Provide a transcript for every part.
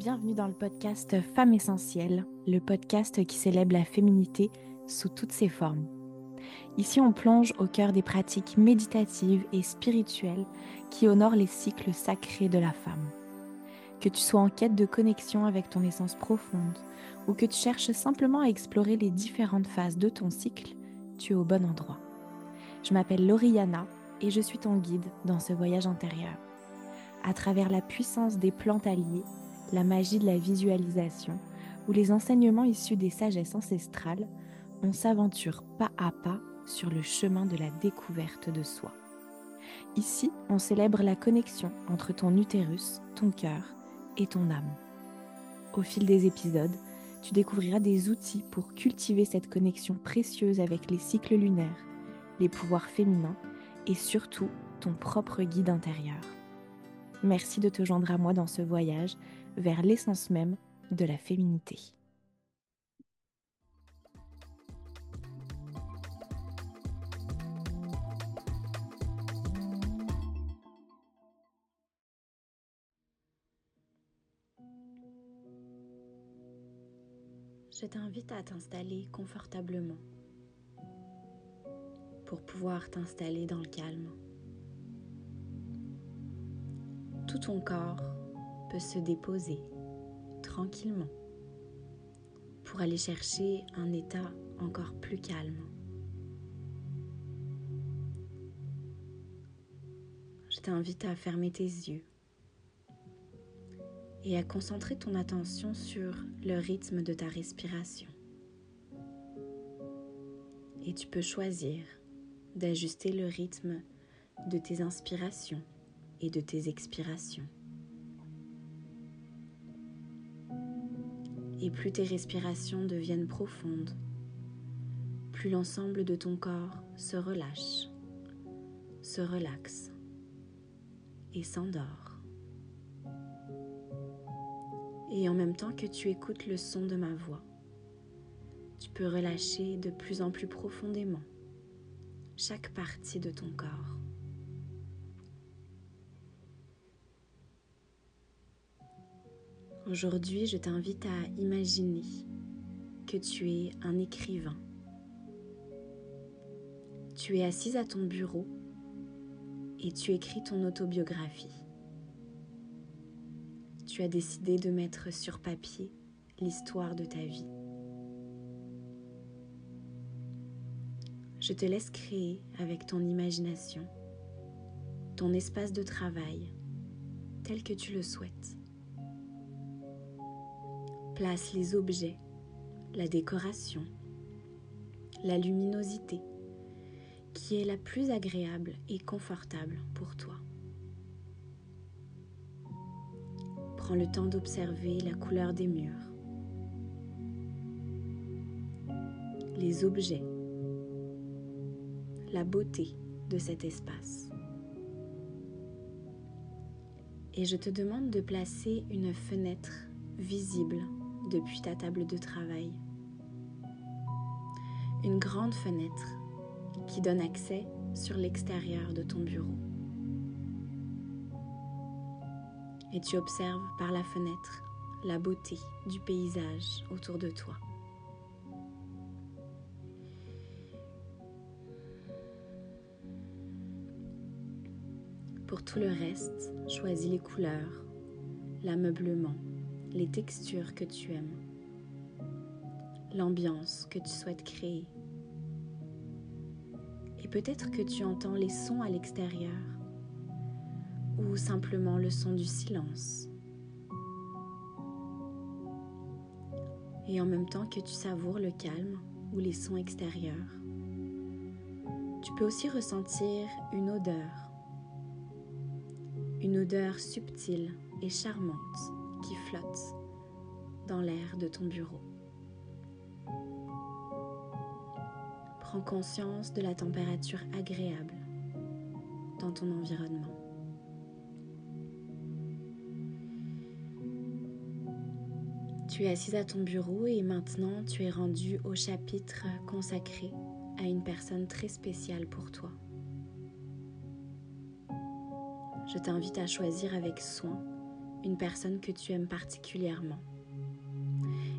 bienvenue dans le podcast Femmes Essentielles, le podcast qui célèbre la féminité sous toutes ses formes. Ici, on plonge au cœur des pratiques méditatives et spirituelles qui honorent les cycles sacrés de la femme. Que tu sois en quête de connexion avec ton essence profonde ou que tu cherches simplement à explorer les différentes phases de ton cycle, tu es au bon endroit. Je m'appelle Lauriana et je suis ton guide dans ce voyage intérieur. À travers la puissance des plantes alliées, la magie de la visualisation ou les enseignements issus des sagesses ancestrales, on s'aventure pas à pas sur le chemin de la découverte de soi. Ici, on célèbre la connexion entre ton utérus, ton cœur et ton âme. Au fil des épisodes, tu découvriras des outils pour cultiver cette connexion précieuse avec les cycles lunaires, les pouvoirs féminins et surtout ton propre guide intérieur. Merci de te joindre à moi dans ce voyage vers l'essence même de la féminité. Je t'invite à t'installer confortablement pour pouvoir t'installer dans le calme. Tout ton corps peut se déposer tranquillement pour aller chercher un état encore plus calme. Je t'invite à fermer tes yeux et à concentrer ton attention sur le rythme de ta respiration. Et tu peux choisir d'ajuster le rythme de tes inspirations et de tes expirations. Et plus tes respirations deviennent profondes, plus l'ensemble de ton corps se relâche, se relaxe et s'endort. Et en même temps que tu écoutes le son de ma voix, tu peux relâcher de plus en plus profondément chaque partie de ton corps. Aujourd'hui, je t'invite à imaginer que tu es un écrivain. Tu es assise à ton bureau et tu écris ton autobiographie tu as décidé de mettre sur papier l'histoire de ta vie. Je te laisse créer avec ton imagination ton espace de travail tel que tu le souhaites. Place les objets, la décoration, la luminosité qui est la plus agréable et confortable pour toi. Prends le temps d'observer la couleur des murs, les objets, la beauté de cet espace. Et je te demande de placer une fenêtre visible depuis ta table de travail. Une grande fenêtre qui donne accès sur l'extérieur de ton bureau. et tu observes par la fenêtre la beauté du paysage autour de toi. Pour tout le reste, choisis les couleurs, l'ameublement, les textures que tu aimes, l'ambiance que tu souhaites créer. Et peut-être que tu entends les sons à l'extérieur ou simplement le son du silence. Et en même temps que tu savoures le calme ou les sons extérieurs, tu peux aussi ressentir une odeur, une odeur subtile et charmante qui flotte dans l'air de ton bureau. Prends conscience de la température agréable dans ton environnement. Tu es assise à ton bureau et maintenant tu es rendu au chapitre consacré à une personne très spéciale pour toi. Je t'invite à choisir avec soin une personne que tu aimes particulièrement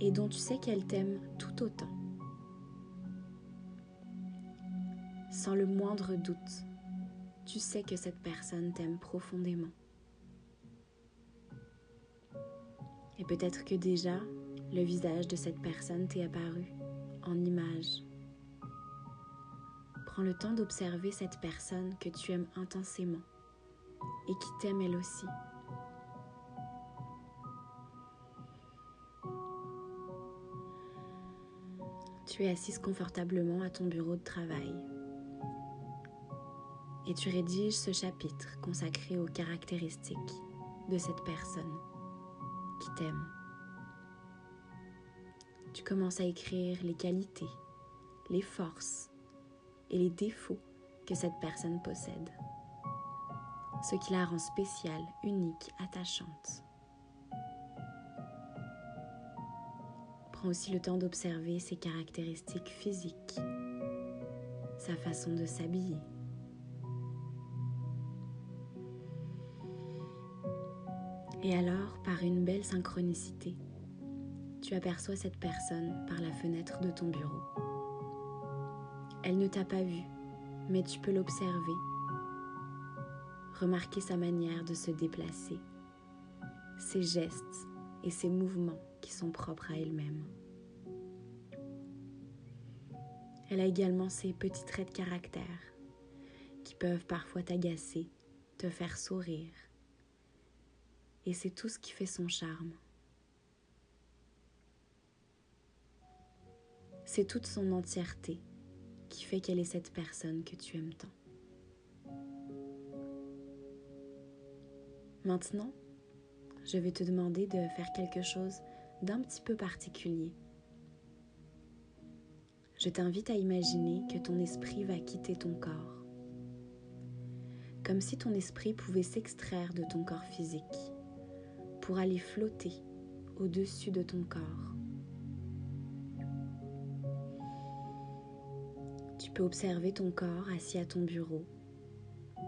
et dont tu sais qu'elle t'aime tout autant. Sans le moindre doute, tu sais que cette personne t'aime profondément. Et peut-être que déjà, le visage de cette personne t'est apparu en image. Prends le temps d'observer cette personne que tu aimes intensément et qui t'aime elle aussi. Tu es assise confortablement à ton bureau de travail et tu rédiges ce chapitre consacré aux caractéristiques de cette personne qui t'aime. Tu commences à écrire les qualités, les forces et les défauts que cette personne possède, ce qui la rend spéciale, unique, attachante. Aussi le temps d'observer ses caractéristiques physiques, sa façon de s'habiller, Et alors, par une belle synchronicité, tu aperçois cette personne par la fenêtre de ton bureau. Elle ne t'a pas vu, mais tu peux l'observer, remarquer sa manière de se déplacer, ses gestes et ses mouvements qui sont propres à elle-même. Elle a également ses petits traits de caractère qui peuvent parfois t'agacer, te faire sourire et c'est tout ce qui fait son charme. C'est toute son entièreté qui fait qu'elle est cette personne que tu aimes tant. Maintenant, je vais te demander de faire quelque chose d'un petit peu particulier. Je t'invite à imaginer que ton esprit va quitter ton corps, comme si ton esprit pouvait s'extraire de ton corps physique pour aller flotter au-dessus de ton corps. Tu peux observer ton corps assis à ton bureau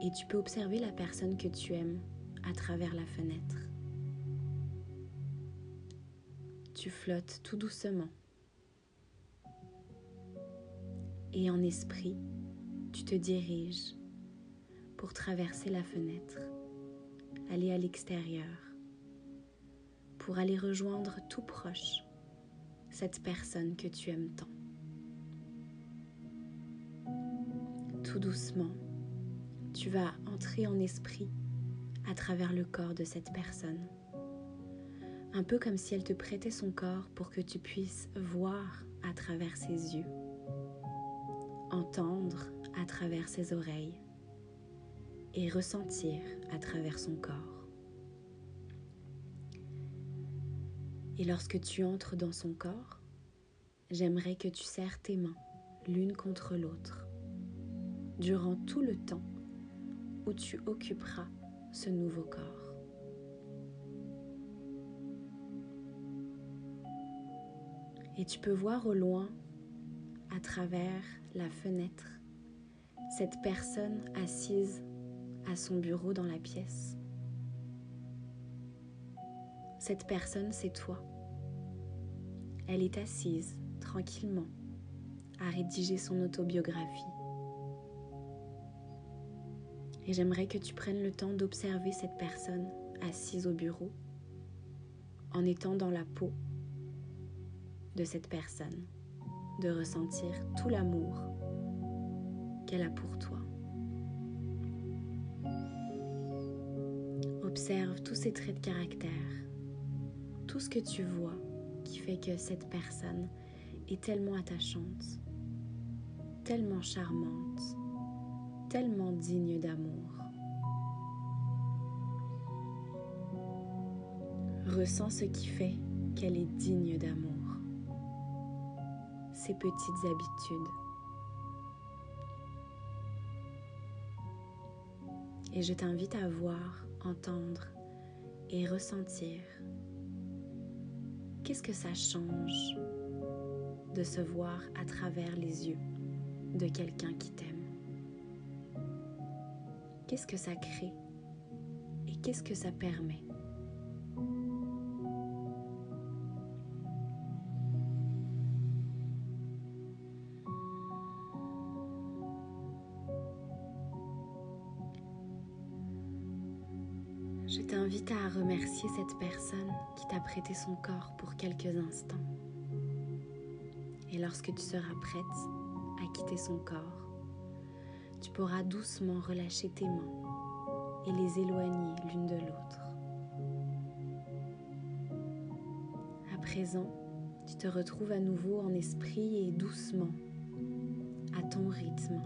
et tu peux observer la personne que tu aimes à travers la fenêtre. Tu flottes tout doucement. Et en esprit, tu te diriges pour traverser la fenêtre, aller à l'extérieur pour aller rejoindre tout proche cette personne que tu aimes tant. Tout doucement, tu vas entrer en esprit à travers le corps de cette personne. Un peu comme si elle te prêtait son corps pour que tu puisses voir à travers ses yeux, entendre à travers ses oreilles et ressentir à travers son corps. Et lorsque tu entres dans son corps, j'aimerais que tu serres tes mains l'une contre l'autre durant tout le temps où tu occuperas ce nouveau corps. Et tu peux voir au loin, à travers la fenêtre, cette personne assise à son bureau dans la pièce. Cette personne, c'est toi. Elle est assise tranquillement à rédiger son autobiographie. Et j'aimerais que tu prennes le temps d'observer cette personne assise au bureau en étant dans la peau de cette personne, de ressentir tout l'amour qu'elle a pour toi. Observe tous ses traits de caractère, tout ce que tu vois qui fait que cette personne est tellement attachante, tellement charmante, tellement digne d'amour. Ressens ce qui fait qu'elle est digne d'amour. Petites habitudes. Et je t'invite à voir, entendre et ressentir Qu'est-ce que ça change de se voir à travers les yeux de quelqu'un qui t'aime Qu'est-ce que ça crée et qu'est-ce que ça permet? Je t'invite à remercier cette personne qui t'a prêté son corps pour quelques instants. Et lorsque tu seras prête à quitter son corps, tu pourras doucement relâcher tes mains et les éloigner l'une de l'autre. À présent, tu te retrouves à nouveau en esprit et doucement, à ton rythme.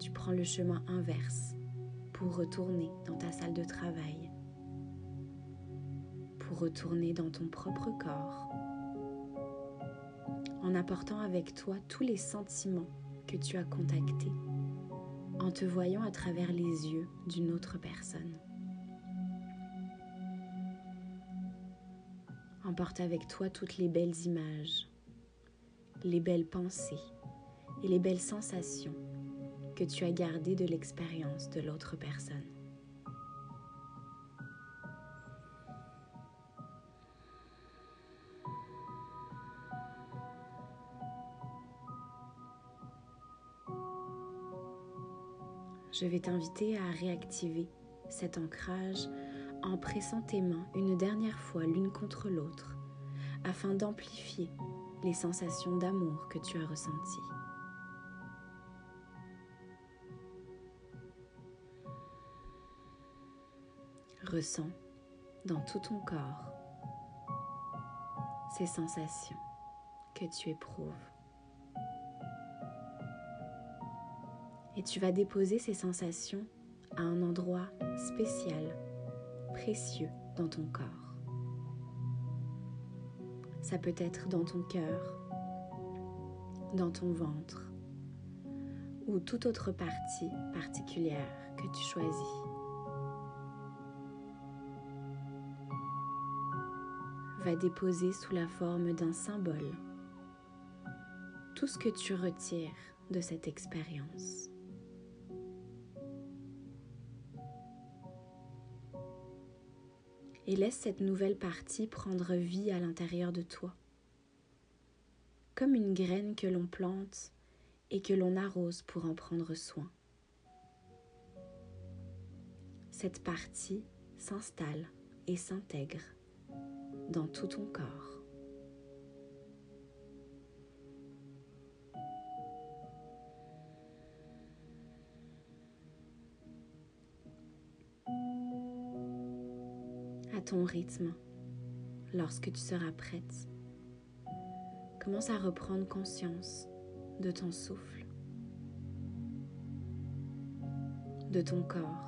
Tu prends le chemin inverse pour retourner dans ta salle de travail, pour retourner dans ton propre corps, en apportant avec toi tous les sentiments que tu as contactés, en te voyant à travers les yeux d'une autre personne. Emporte avec toi toutes les belles images, les belles pensées et les belles sensations que tu as gardé de l'expérience de l'autre personne. Je vais t'inviter à réactiver cet ancrage en pressant tes mains une dernière fois l'une contre l'autre afin d'amplifier les sensations d'amour que tu as ressenties. Ressens dans tout ton corps ces sensations que tu éprouves. Et tu vas déposer ces sensations à un endroit spécial, précieux dans ton corps. Ça peut être dans ton cœur, dans ton ventre ou toute autre partie particulière que tu choisis. Va déposer sous la forme d'un symbole tout ce que tu retires de cette expérience. Et laisse cette nouvelle partie prendre vie à l'intérieur de toi, comme une graine que l'on plante et que l'on arrose pour en prendre soin. Cette partie s'installe et s'intègre dans tout ton corps. À ton rythme, lorsque tu seras prête, commence à reprendre conscience de ton souffle, de ton corps.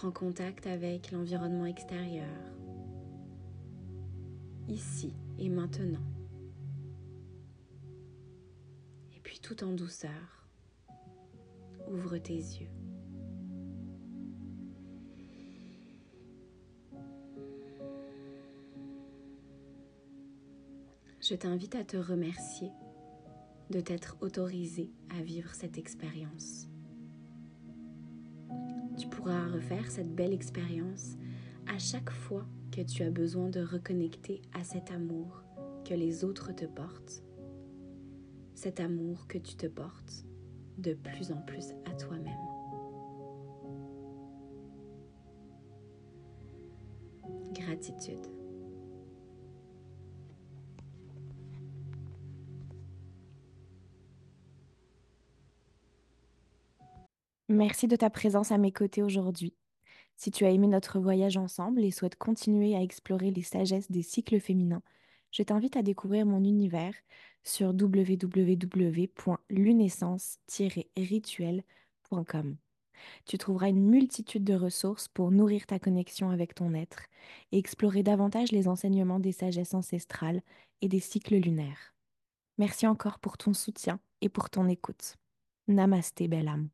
Prends contact avec l'environnement extérieur, ici et maintenant. Et puis tout en douceur, ouvre tes yeux. Je t'invite à te remercier de t'être autorisé à vivre cette expérience tu pourras refaire cette belle expérience à chaque fois que tu as besoin de reconnecter à cet amour que les autres te portent, cet amour que tu te portes de plus en plus à toi-même. Gratitude. Merci de ta présence à mes côtés aujourd'hui. Si tu as aimé notre voyage ensemble et souhaites continuer à explorer les sagesses des cycles féminins, je t'invite à découvrir mon univers sur www.lunaissance-rituel.com. Tu trouveras une multitude de ressources pour nourrir ta connexion avec ton être et explorer davantage les enseignements des sagesses ancestrales et des cycles lunaires. Merci encore pour ton soutien et pour ton écoute. Namasté, belle âme.